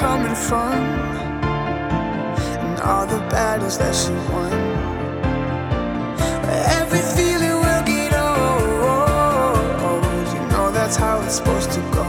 coming from and all the battles that she won. Every feeling will get old. You know that's how it's supposed to go.